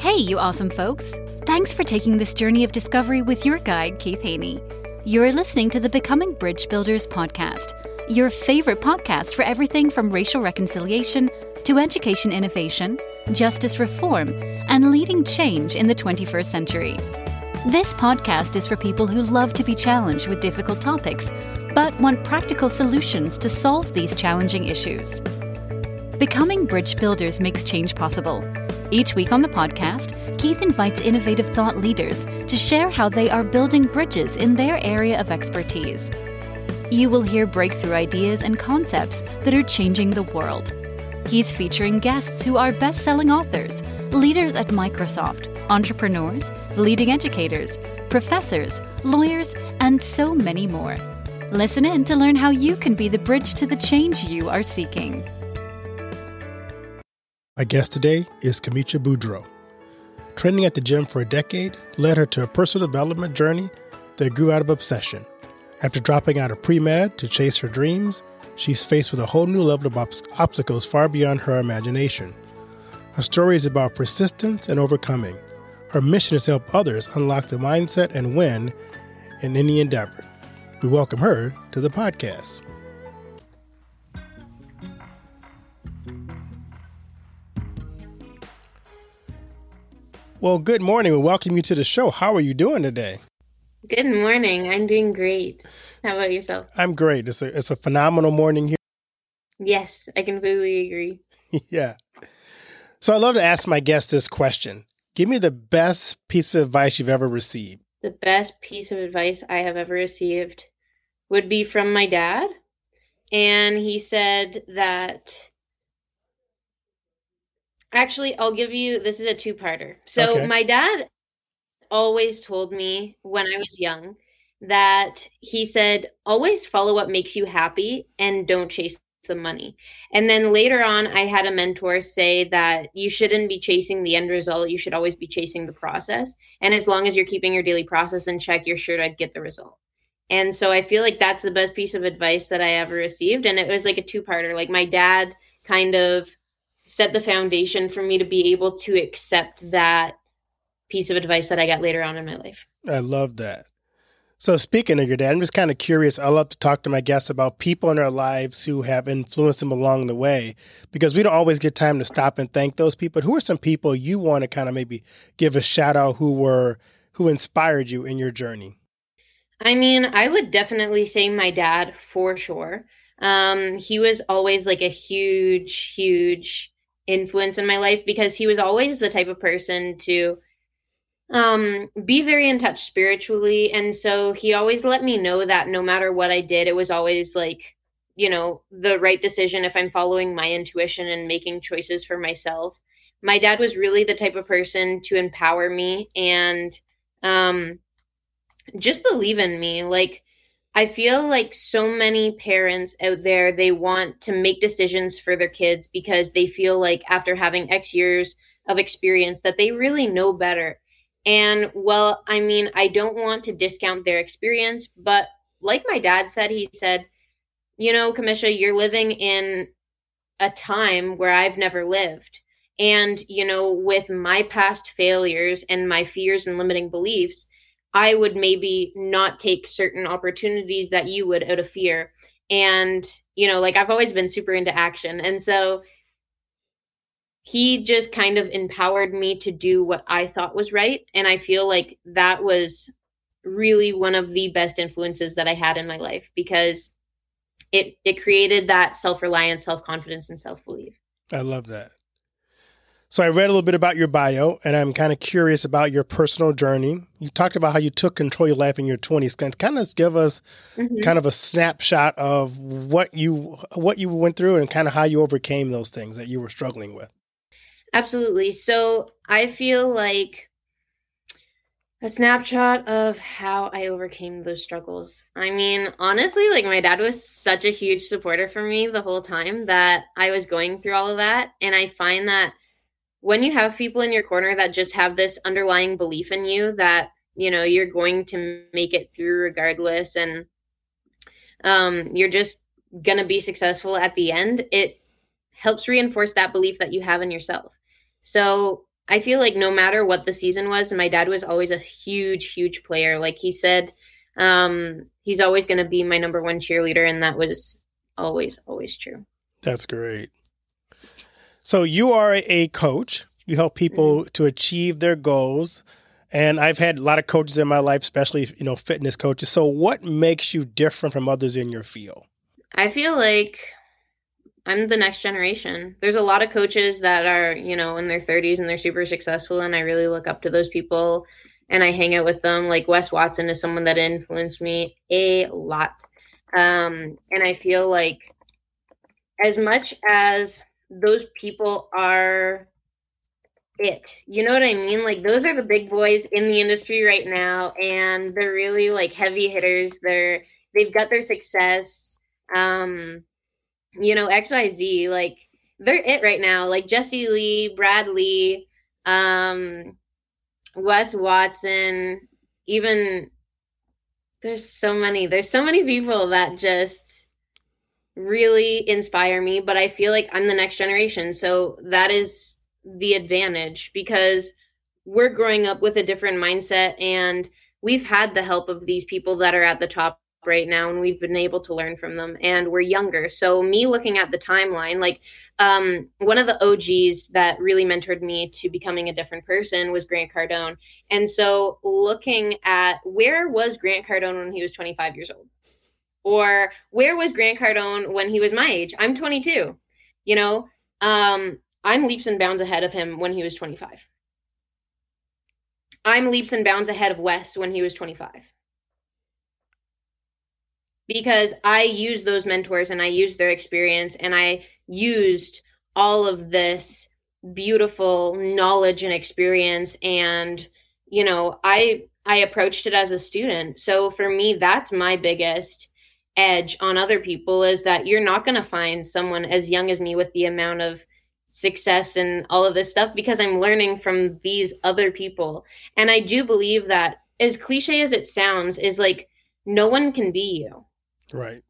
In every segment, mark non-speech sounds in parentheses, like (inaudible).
Hey, you awesome folks! Thanks for taking this journey of discovery with your guide, Keith Haney. You're listening to the Becoming Bridge Builders podcast, your favorite podcast for everything from racial reconciliation to education innovation, justice reform, and leading change in the 21st century. This podcast is for people who love to be challenged with difficult topics, but want practical solutions to solve these challenging issues. Becoming Bridge Builders makes change possible. Each week on the podcast, Keith invites innovative thought leaders to share how they are building bridges in their area of expertise. You will hear breakthrough ideas and concepts that are changing the world. He's featuring guests who are best selling authors, leaders at Microsoft, entrepreneurs, leading educators, professors, lawyers, and so many more. Listen in to learn how you can be the bridge to the change you are seeking. My guest today is Kamecha Boudreau. Training at the gym for a decade led her to a personal development journey that grew out of obsession. After dropping out of pre med to chase her dreams, she's faced with a whole new level of ob- obstacles far beyond her imagination. Her story is about persistence and overcoming. Her mission is to help others unlock the mindset and win in any endeavor. We welcome her to the podcast. Well, good morning. We welcome you to the show. How are you doing today? Good morning. I'm doing great. How about yourself? I'm great. It's a it's a phenomenal morning here. Yes, I completely agree. (laughs) yeah. So I love to ask my guests this question. Give me the best piece of advice you've ever received. The best piece of advice I have ever received would be from my dad. And he said that actually, I'll give you this is a two parter. So, Okay. my dad always told me when I was young that he said, always follow what makes you happy and don't chase the money. And then later on, I had a mentor say that you shouldn't be chasing the end result. You should always be chasing the process. And as long as you're keeping your daily process in check, you're sure to get the result. And so I feel like that's the best piece of advice that I ever received. And it was like a two parter. Like my dad kind of set the foundation for me to be able to accept that piece of advice that I got later on in my life. I love that. So speaking of your dad, I'm just kind of curious. I love to talk to my guests about people in their lives who have influenced them along the way because we don't always get time to stop and thank those people. Who are some people you want to kind of maybe give a shout out who were who inspired you in your journey? I mean, I would definitely say my dad for sure. Um, he was always like a huge, huge influence in my life because he was always the type of person to um be very in touch spiritually and so he always let me know that no matter what I did it was always like you know the right decision if I'm following my intuition and making choices for myself. My dad was really the type of person to empower me and um just believe in me like I feel like so many parents out there they want to make decisions for their kids because they feel like after having X years of experience that they really know better. And well, I mean, I don't want to discount their experience, but like my dad said, he said, you know, Kamecha, you're living in a time where I've never lived. And, you know, with my past failures and my fears and limiting beliefs, I would maybe not take certain opportunities that you would out of fear. And, you know, like I've always been super into action. And so he just kind of empowered me to do what I thought was right. And I feel like that was really one of the best influences that I had in my life because it it created that self-reliance, self-confidence and self-belief. I love that. So I read a little bit about your bio, and I'm kind of curious about your personal journey. You talked about how you took control of your life in your 20s. Can kind of give us Mhm. kind of a snapshot of what you what you went through and kind of how you overcame those things that you were struggling with. Absolutely. So I feel like a snapshot of how I overcame those struggles. I mean, honestly, like my dad was such a huge supporter for me the whole time that I was going through all of that. And I find that when you have people in your corner that just have this underlying belief in you that, you know, you're going to make it through regardless and um, you're just to be successful at the end, it helps reinforce that belief that you have in yourself. So I feel like no matter what the season was, my dad was always a huge, huge player. Like he said, um, he's always to be my number one cheerleader, and that was always, always true. That's great. So you are a coach. You help people mm-hmm. to achieve their goals. And I've had a lot of coaches in my life, especially you know fitness coaches. So what makes you different from others in your field? I feel like I'm the next generation. There's a lot of coaches that are, you know, in their 30s and they're super successful and I really look up to those people and I hang out with them. Like Wes Watson is someone that influenced me a lot. Um and I feel like as much as those people are it. You know what I mean? Like those are the big boys in the industry right now and they're really like heavy hitters. They're they've got their success. Um you know, XYZ, like they're it right now. Like Jesse Lee, Brad Lea, um, Wes Watson, even there's so many, there's so many people that just really inspire me, but I feel like I'm the next generation. So that is the advantage because we're growing up with a different mindset and we've had the help of these people that are at the top right now and we've been able to learn from them and we're younger. So me looking at the timeline like um, one of the og's that really mentored me to becoming a different person was grant cardone. And so looking at where was grant cardone when he was 25 years old or where was grant cardone when he was my age? I'm 22 you know? Um, i'm leaps and bounds ahead of him when he was 25 i'm leaps and bounds ahead of wes when he was 25 because I used those mentors and I used their experience and I used all of this beautiful knowledge and experience and you know I I approached it as a student. So for me that's my biggest edge on other people is that you're not going to find someone as young as me with the amount of success and all of this stuff because I'm learning from these other people. And I do believe that as cliche as it sounds is like no one can be you Right.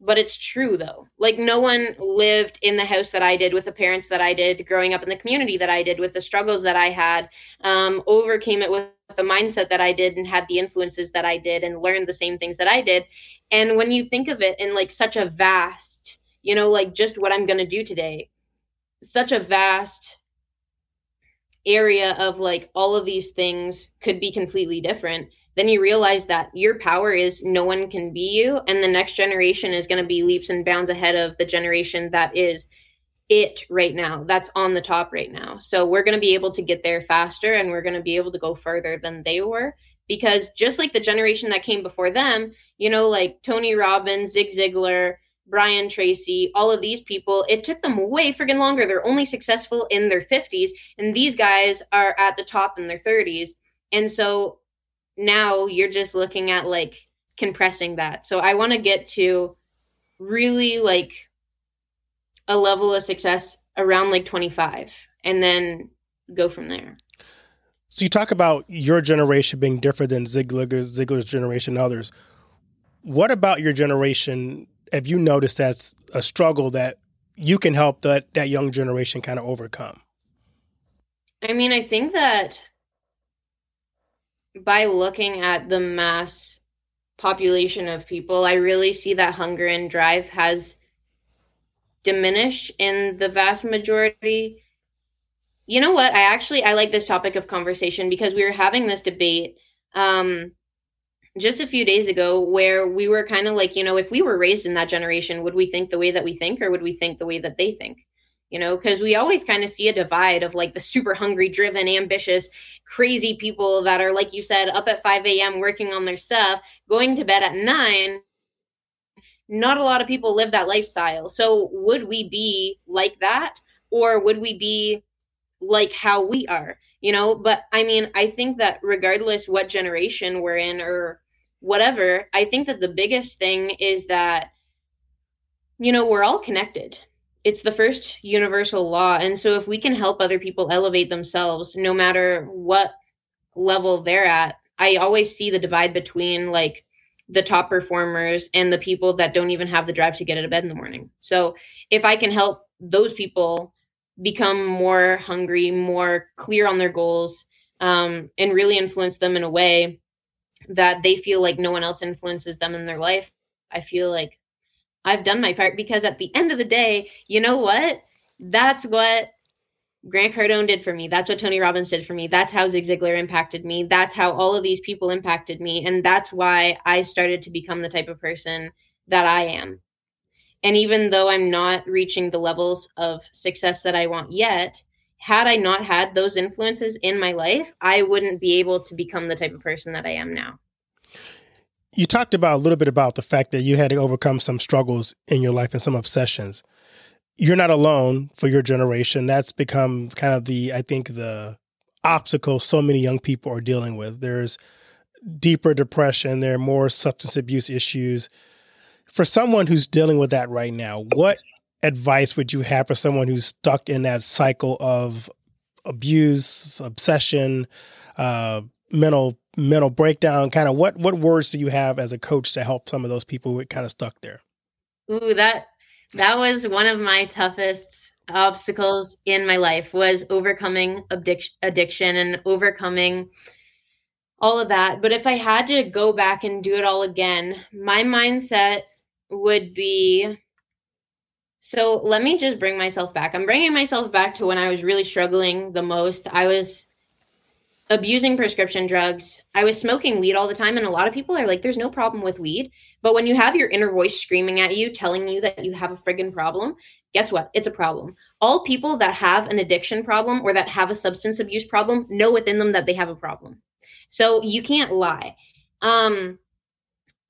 But it's true though. Like no one lived in the house that I did with the parents that I did, growing up in the community that I did, with the struggles that I had, um, overcame it with the mindset that I did and had the influences that I did and learned the same things that I did. And when you think of it in like such a vast, you know, like just what I'm going to do today, such a vast area of like all of these things could be completely different then you realize that your power is no one can be you and the next generation is going to be leaps and bounds ahead of the generation that is it right now. That's on the top right now. So we're going to be able to get there faster and we're going to be able to go further than they were because just like the generation that came before them you know like tony robbins zig ziglar brian tracy all of these people it took them way friggin longer. They're only successful in their 50s and these guys are at the top in their 30s and so now you're just looking at like compressing that. So I want to get to really like a level of success around like 25 and then go from there. So you talk about your generation being different than Ziglar's, Ziglar's generation and others. What about your generation have you noticed that's a struggle that you can help that, that young generation kind of overcome? I mean, I think that by looking at the mass population of people, I really see that hunger and drive has diminished in the vast majority. You know what? I actually I like this topic of conversation because we were having this debate um just a few days ago where we were kind of like, you know, if we were raised in that generation, would we think the way that we think or would we think the way that they think? you know, because we always kind of see a divide of like the super hungry, driven, ambitious, crazy people that are, like you said, up at 5 a.m. working on their stuff, going to bed at nine. Not a lot of people live that lifestyle. So, would we be like that? Or would we be like how we are? You know, but I mean, I think that regardless what generation we're in or whatever, I think that the biggest thing is that, you know, we're all connected it's the first universal law and so if we can help other people elevate themselves no matter what level they're at i always see the divide between like the top performers and the people that don't even have the drive to get out of bed in the morning so if i can help those people become more hungry, more clear on their goals, um, and really influence them in a way that they feel like no one else influences them in their life. I feel like I've done my part because at the end of the day, you know what? That's what Grant Cardone did for me. That's what Tony Robbins did for me. That's how Zig Ziglar impacted me. That's how all of these people impacted me. And that's why I started to become the type of person that I am. And even though I'm not reaching the levels of success that I want yet, had I not had those influences in my life, I wouldn't be able to become the type of person that I am now. You talked about a little bit about the fact that you had to overcome some struggles in your life and some obsessions. You're not alone for your generation. That's become kind of the, I think, the obstacle so many young people are dealing with. There's deeper depression, there are more substance abuse issues. For someone who's dealing with that right now, what advice would you have for someone who's stuck in that cycle of abuse, obsession, uh, mental mental breakdown? Kind of what what words do you have as a coach to help some of those people who are kind of stuck there? Ooh, that that was one of my toughest obstacles in my life was overcoming addiction, addiction and overcoming all of that. But if I had to go back and do it all again, my mindset would be so let me just bring myself back. I'm bringing myself back to when I was really struggling the most. I was abusing prescription drugs. I was smoking weed all the time. And a lot of people are like, there's no problem with weed. But when you have your inner voice screaming at you, telling you that you have a friggin' problem, guess what? It's a problem. All people that have an addiction problem or that have a substance abuse problem know within them that they have a problem. So you can't lie. Um,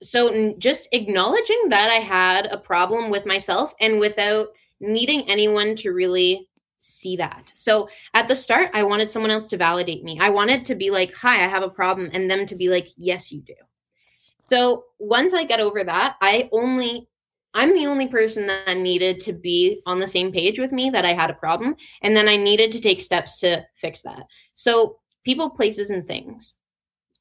so just acknowledging that I had a problem with myself and without needing anyone to really see that. So at the start, I wanted someone else to validate me. I wanted to be like, hi, I have a problem, and them to be like, yes, you do. So once I get over that, I only, I'm the only person that needed to be on the same page with me that I had a problem. And then I needed to take steps to fix that. So people, places, and things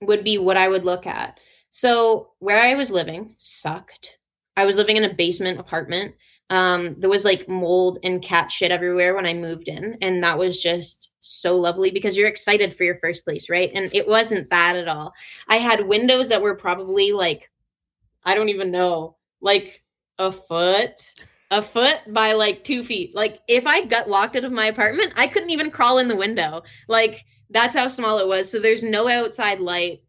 would be what I would look at. So where I was living sucked. I was living in a basement apartment. Um, there was like mold and cat shit everywhere when I moved in, and that was just so lovely because you're excited for your first place, right? And it wasn't that at all. I had windows that were probably like, I don't even know, like a foot, a foot by like two feet. Like if I got locked out of my apartment, I couldn't even crawl in the window. Like that's how small it was. So there's no outside light.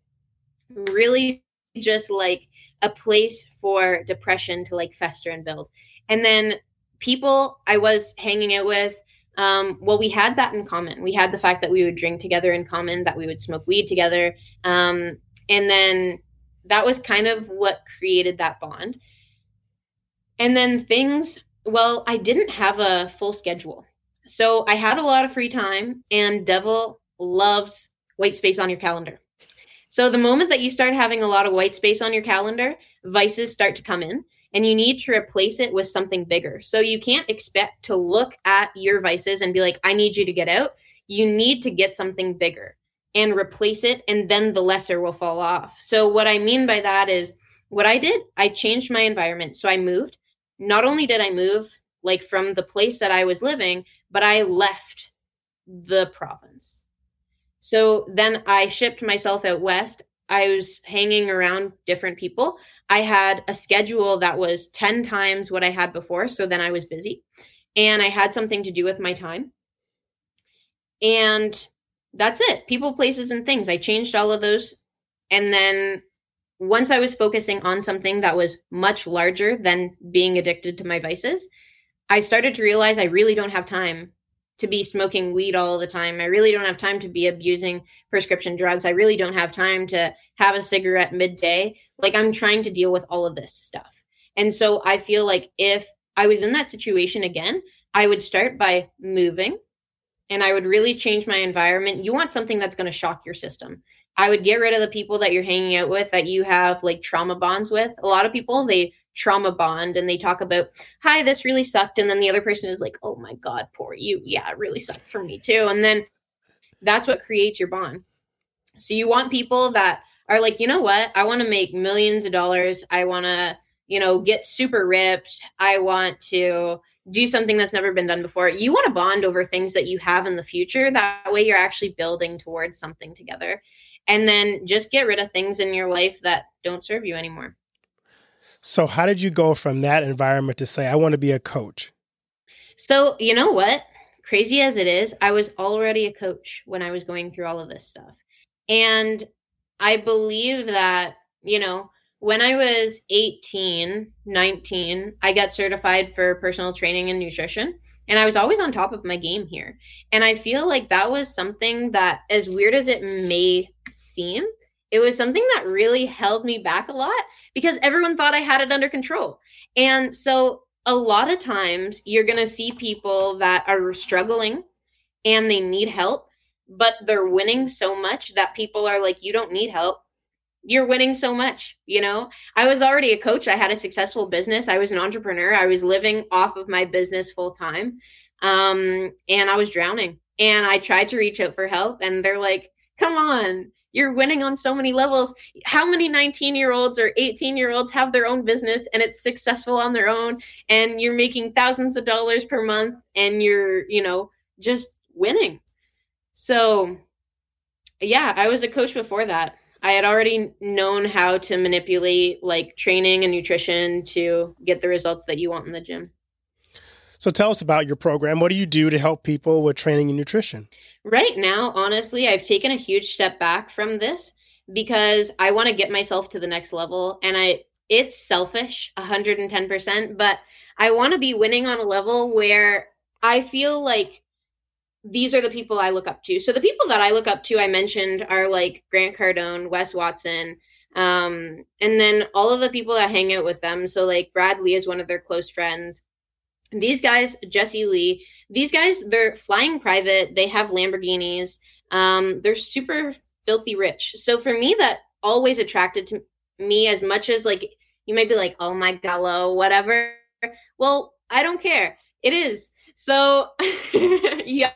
Really just like a place for depression to like fester and build. And then people I was hanging out with, um, well, we had that in common. We had the fact that we would drink together in common, that we would smoke weed together. Um, and then that was kind of what created that bond. And then things, well, I didn't have a full schedule. So I had a lot of free time, and Devil loves white space on your calendar. So the moment that you start having a lot of white space on your calendar, vices start to come in and you need to replace it with something bigger. So you can't expect to look at your vices and be like, I need you to get out. You need to get something bigger and replace it, and then the lesser will fall off. So, what I mean by that is what I did, I changed my environment. So, I moved. Not only did I move like from the place that I was living, but I left the province. So then I shipped myself out west. I was hanging around different people. I had a schedule that was 10 times what I had before. So then I was busy and I had something to do with my time. And that's it people, places, and things. I changed all of those. And then once I was focusing on something that was much larger than being addicted to my vices, I started to realize I really don't have time to be smoking weed all the time. I really don't have time to be abusing prescription drugs. I really don't have time to have a cigarette midday. Like I'm trying to deal with all of this stuff. And so I feel like if I was in that situation again, I would start by moving and I would really change my environment. You want something that's going to shock your system. I would get rid of the people that you're hanging out with that you have like trauma bonds with. A lot of people, they trauma bond and they talk about hi this really sucked and then the other person is like oh my god poor you yeah it really sucked for me too and then that's what creates your bond so you want people that are like you know what i want to make millions of dollars i want to you know, get super ripped. I want to do something that's never been done before. You want to bond over things that you have in the future. That way you're actually building towards something together. And then just get rid of things in your life that don't serve you anymore. So, how did you go from that environment to say, I want to be a coach? So, you know what? Crazy as it is, I was already a coach when I was going through all of this stuff. And I believe that, you know, when I was 18, 19, I got certified for personal training and nutrition. And I was always on top of my game here. And I feel like that was something that, as weird as it may seem, it was something that really held me back a lot because everyone thought I had it under control. And so, a lot of times, you're going to see people that are struggling and they need help, but they're winning so much that people are like, You don't need help. You're winning so much you know? I was already a coach. I had a successful business. I was an entrepreneur. I was living off of my business full time um, and i was drowning. And i tried to reach out for help and they're like come on. You're winning on so many levels. How many 19 year olds or 18 year olds have their own business and it's successful on their own and you're making thousands of dollars per month and you're you know just winning? So yeah i was a coach before that. I had already known how to manipulate like training and nutrition to get the results that you want in the gym. So tell us about your program. What do you do to help people with training and nutrition? Right now, honestly, I've taken a huge step back from this because I want to get myself to the next level and I it's selfish 110%, but I want to be winning on a level where I feel like these are the people I look up to. So the people that I look up to, I mentioned, are like Grant Cardone, Wes Watson, um, and then all of the people that hang out with them. So like Brad Lea is one of their close friends. These guys, Jesse Lee, these guys, they're flying private. They have Lamborghinis. Um, they're super filthy rich. So for me, that always attracted to me as much as like you might be like, oh my gallo, whatever. Well, I don't care. It is. So (laughs) yeah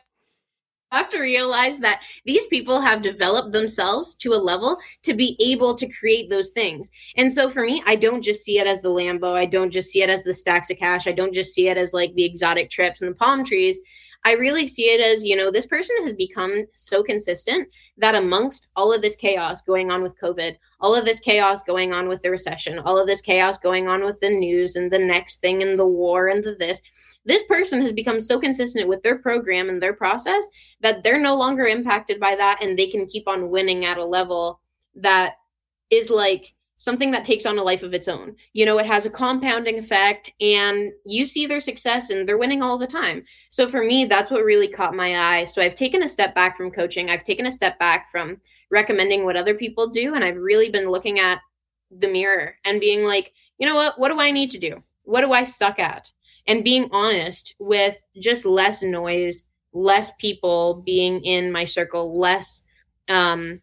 have to realize that these people have developed themselves to a level to be able to create those things. And so for me, I don't just see it as the Lambo. I don't just see it as the stacks of cash. I don't just see it as like the exotic trips and the palm trees. I really see it as, you know, this person has become so consistent that amongst all of this chaos going on with COVID, all of this chaos going on with the recession, all of this chaos going on with the news and the next thing and the war and the this, this person has become so consistent with their program and their process that they're no longer impacted by that and they can keep on winning at a level that is like something that takes on a life of its own. You know, it has a compounding effect and you see their success and they're winning all the time. So for me, that's what really caught my eye. So I've taken a step back from coaching. I've taken a step back from recommending what other people do and I've really been looking at the mirror and being like, you know what? What do I need to do? What do I suck at? And being honest with just less noise, less people being in my circle, less um,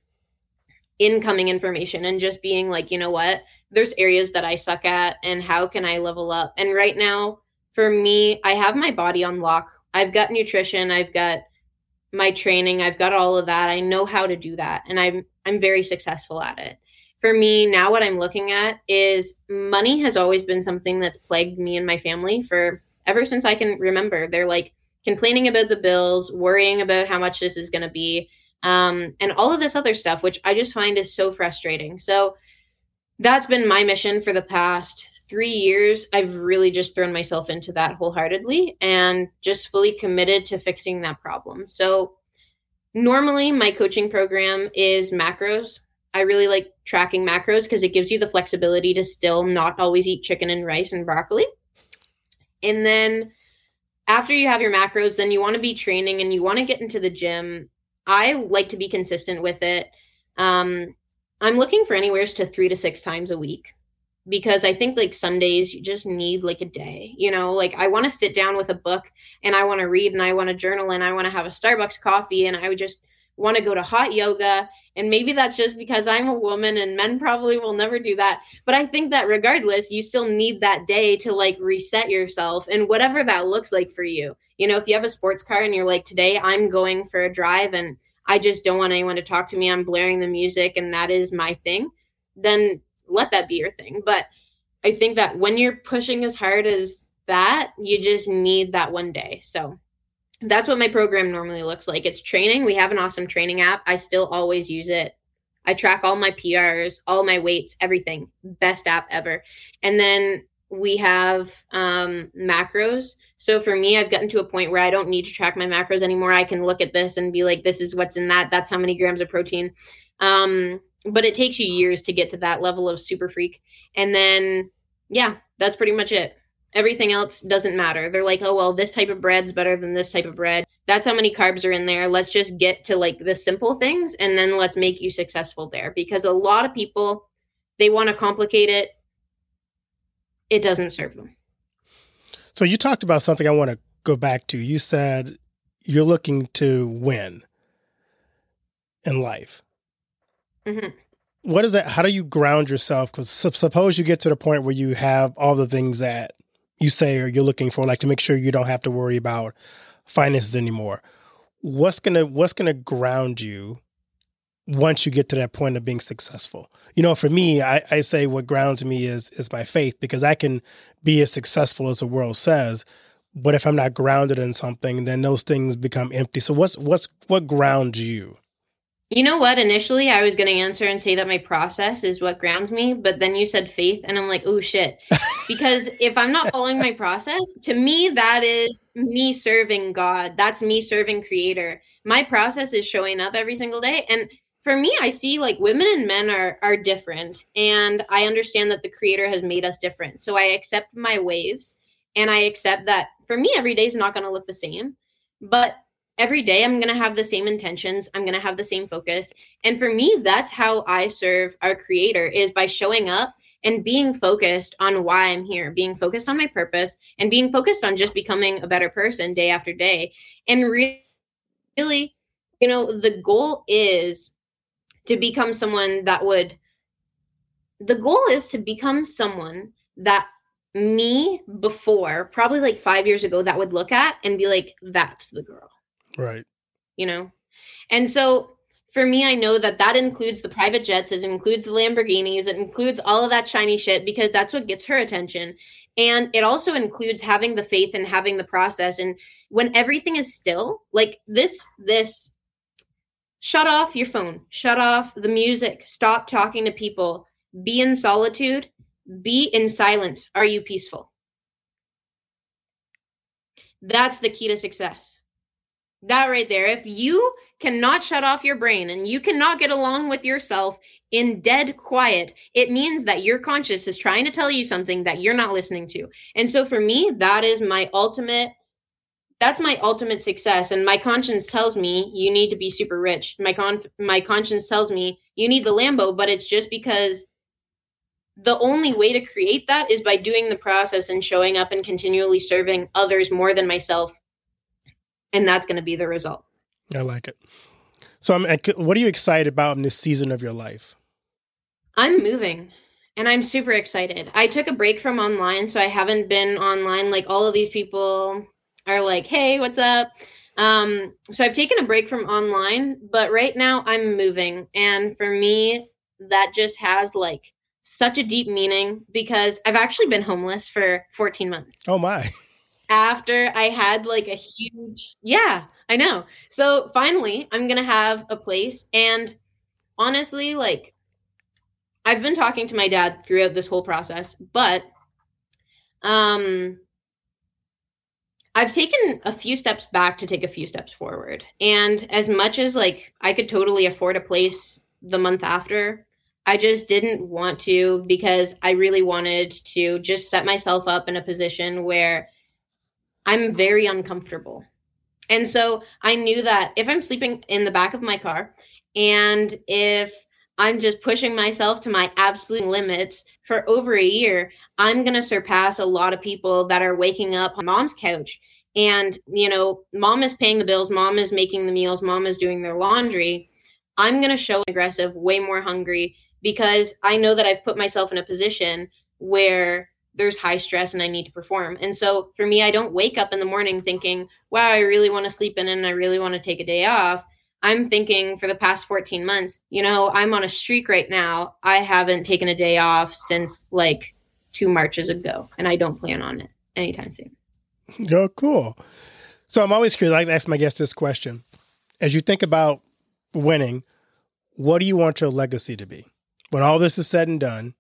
incoming information, and just being like, you know what, there's areas that I suck at, and how can I level up? And right now, for me, I have my body on lock. I've got nutrition, I've got my training, I've got all of that. I know how to do that, and I'm I'm very successful at it for me now what i'm looking at is money has always been something that's plagued me and my family for ever since i can remember. They're like complaining about the bills worrying about how much this is going to be um, and all of this other stuff which i just find is so frustrating. So that's been my mission for the past three years. I've really just thrown myself into that wholeheartedly and just fully committed to fixing that problem. So normally my coaching program is macros I really like tracking macros because it gives you the flexibility to still not always eat chicken and rice and broccoli. And then after you have your macros, then you want to be training and you want to get into the gym. I like to be consistent with it. Um, I'm looking for anywhere to three to six times a week because I think like Sundays, you just need like a day, you know, like I want to sit down with a book and I want to read and I want to journal and I want to have a Starbucks coffee and I would just want to go to hot yoga and maybe that's just because I'm a woman and men probably will never do that. But I think that regardless, you still need that day to like reset yourself and whatever that looks like for you. You know, if you have a sports car and you're like, today I'm going for a drive and I just don't want anyone to talk to me, I'm blaring the music and that is my thing, then let that be your thing. But I think that when you're pushing as hard as that, you just need that one day. So that's what my program normally looks like. It's training. We have an awesome training app. I still always use it. I track all my PRs, all my weights, everything. Best app ever. And then we have um, macros. So for me, I've gotten to a point where I don't need to track my macros anymore. I can look at this and be like, this is what's in that. That's how many grams of protein. Um, but it takes you years to get to that level of super freak. And then, yeah, that's pretty much it. Everything else doesn't matter. They're like, oh, well, this type of bread's better than this type of bread. That's how many carbs are in there. Let's just get to like the simple things and then let's make you successful there. Because a lot of people, they want to complicate it. It doesn't serve them. So you talked about something I want to go back to. You said you're looking to win in life. Mm-hmm. What is that? How do you ground yourself? Because suppose you get to the point where you have all the things that you say or you're looking for, like to make sure you don't have to worry about finances anymore. What's gonna What's gonna ground you once you get to that point of being successful? You know, for me, I, I say what grounds me is is my faith because I can be as successful as the world says, but if I'm not grounded in something, then those things become empty. So what's what's what grounds you? You know what? Initially, I was going to answer and say that my process is what grounds me, but then you said faith, and I'm like, oh shit. (laughs) Because if I'm not following my process, to me, that is me serving God. That's me serving Creator. My process is showing up every single day. And for me, I see like women and men are are different, and I understand that the Creator has made us different. So I accept my waves, and I accept that for me, every day is not going to look the same. But every day I'm going to have the same intentions, I'm going to have the same focus. And for me, that's how I serve our creator is by showing up and being focused on why I'm here, being focused on my purpose and being focused on just becoming a better person day after day. And really, you know, the goal is to become someone that would the goal is to become someone that me before probably like 5 years ago that would look at and be like that's the girl Right. You know? And so for me, I know that that includes the private jets, it includes the Lamborghinis, it includes all of that shiny shit because that's what gets her attention. And it also includes having the faith and having the process. And when everything is still, like this, this, shut off your phone, shut off the music, stop talking to people, be in solitude, be in silence. Are you peaceful? That's the key to success. That right there. If you cannot shut off your brain and you cannot get along with yourself in dead quiet, it means that your conscious is trying to tell you something that you're not listening to. And so for me, that is my ultimate that's my ultimate success and my conscience tells me you need to be super rich. My con my conscience tells me you need the Lambo, but it's just because the only way to create that is by doing the process and showing up and continually serving others more than myself and that's going to be the result. I like it. So, I'm, what are you excited about in this season of your life? I'm moving and I'm super excited. I took a break from online, so I haven't been online. Like all of these people are like, hey, what's up? Um, so I've taken a break from online, but right now I'm moving. And for me, that just has like such a deep meaning because I've actually been homeless for 14 months. Oh my. After I had like a huge, yeah, I know. So finally, I'm going to have a place. And honestly, like, I've been talking to my dad throughout this whole process, but um, I've taken a few steps back to take a few steps forward. And as much as like I could totally afford a place the month after, I just didn't want to because I really wanted to just set myself up in a position where I'm very uncomfortable. And so I knew that if I'm sleeping in the back of my car and if I'm just pushing myself to my absolute limits for over a year, I'm going to surpass a lot of people that are waking up on mom's couch. And, you know, mom is paying the bills, mom is making the meals, mom is doing their laundry. I'm going to show aggressive, way more hungry because I know that I've put myself in a position where there's high stress and I need to perform. And so for me, I don't wake up in the morning thinking, wow, I really want to sleep in and I really want to take a day off. I'm thinking for the past 14 months, you know, I'm on a streak right now. I haven't taken a day off since like two marches ago, and I don't plan on it anytime soon. Oh, cool. So I'm always curious. I like to ask my guests this question: As you think about winning, what do you want your legacy to be? When all this is said and done,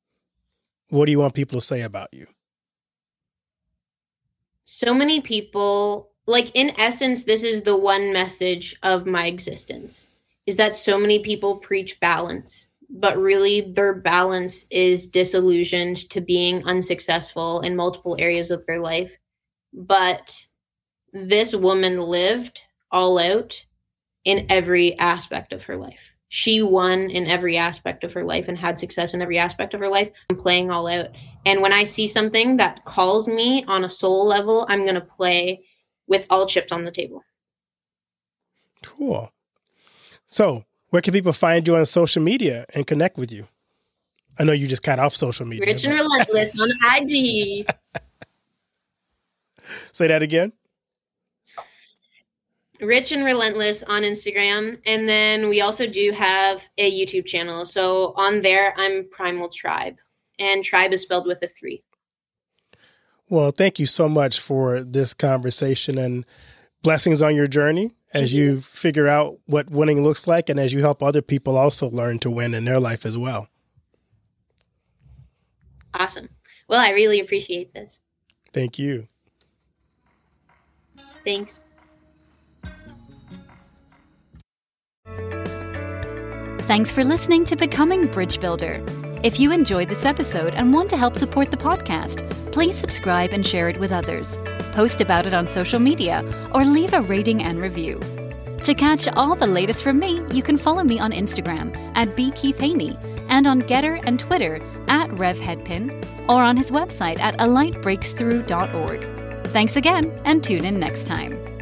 what do you want people to say about you? So many people, like in essence, this is the one message of my existence is that so many people preach balance, but really their balance is disillusioned to being unsuccessful in multiple areas of their life. But this woman lived all out in every aspect of her life she won in every aspect of her life and had success in every aspect of her life. I'm playing all out. And when I see something that calls me on a soul level, I'm going to play with all chips on the table. Cool. So, where can people find you on social media and connect with you? I know you just cut off social media. Rich and Relentless on IG. (laughs) Say that again. Rich and Relentless on Instagram. And then we also do have a YouTube channel. So on there, I'm Primal Tribe, and Tribe is spelled with a three. Well, thank you so much for this conversation and blessings on your journey as you. you figure out what winning looks like and as you help other people also learn to win in their life as well. Awesome. Well, I really appreciate this. Thank you. Thanks. Thanks for listening to Becoming Bridge Builder. If you enjoyed this episode and want to help support the podcast, please subscribe and share it with others. Post about it on social media or leave a rating and review. To catch all the latest from me, you can follow me on Instagram at bkeithhaney and on GETTR and Twitter at RevHeadpin or on his website at alightbreaksthrough.org. Thanks again and tune in next time.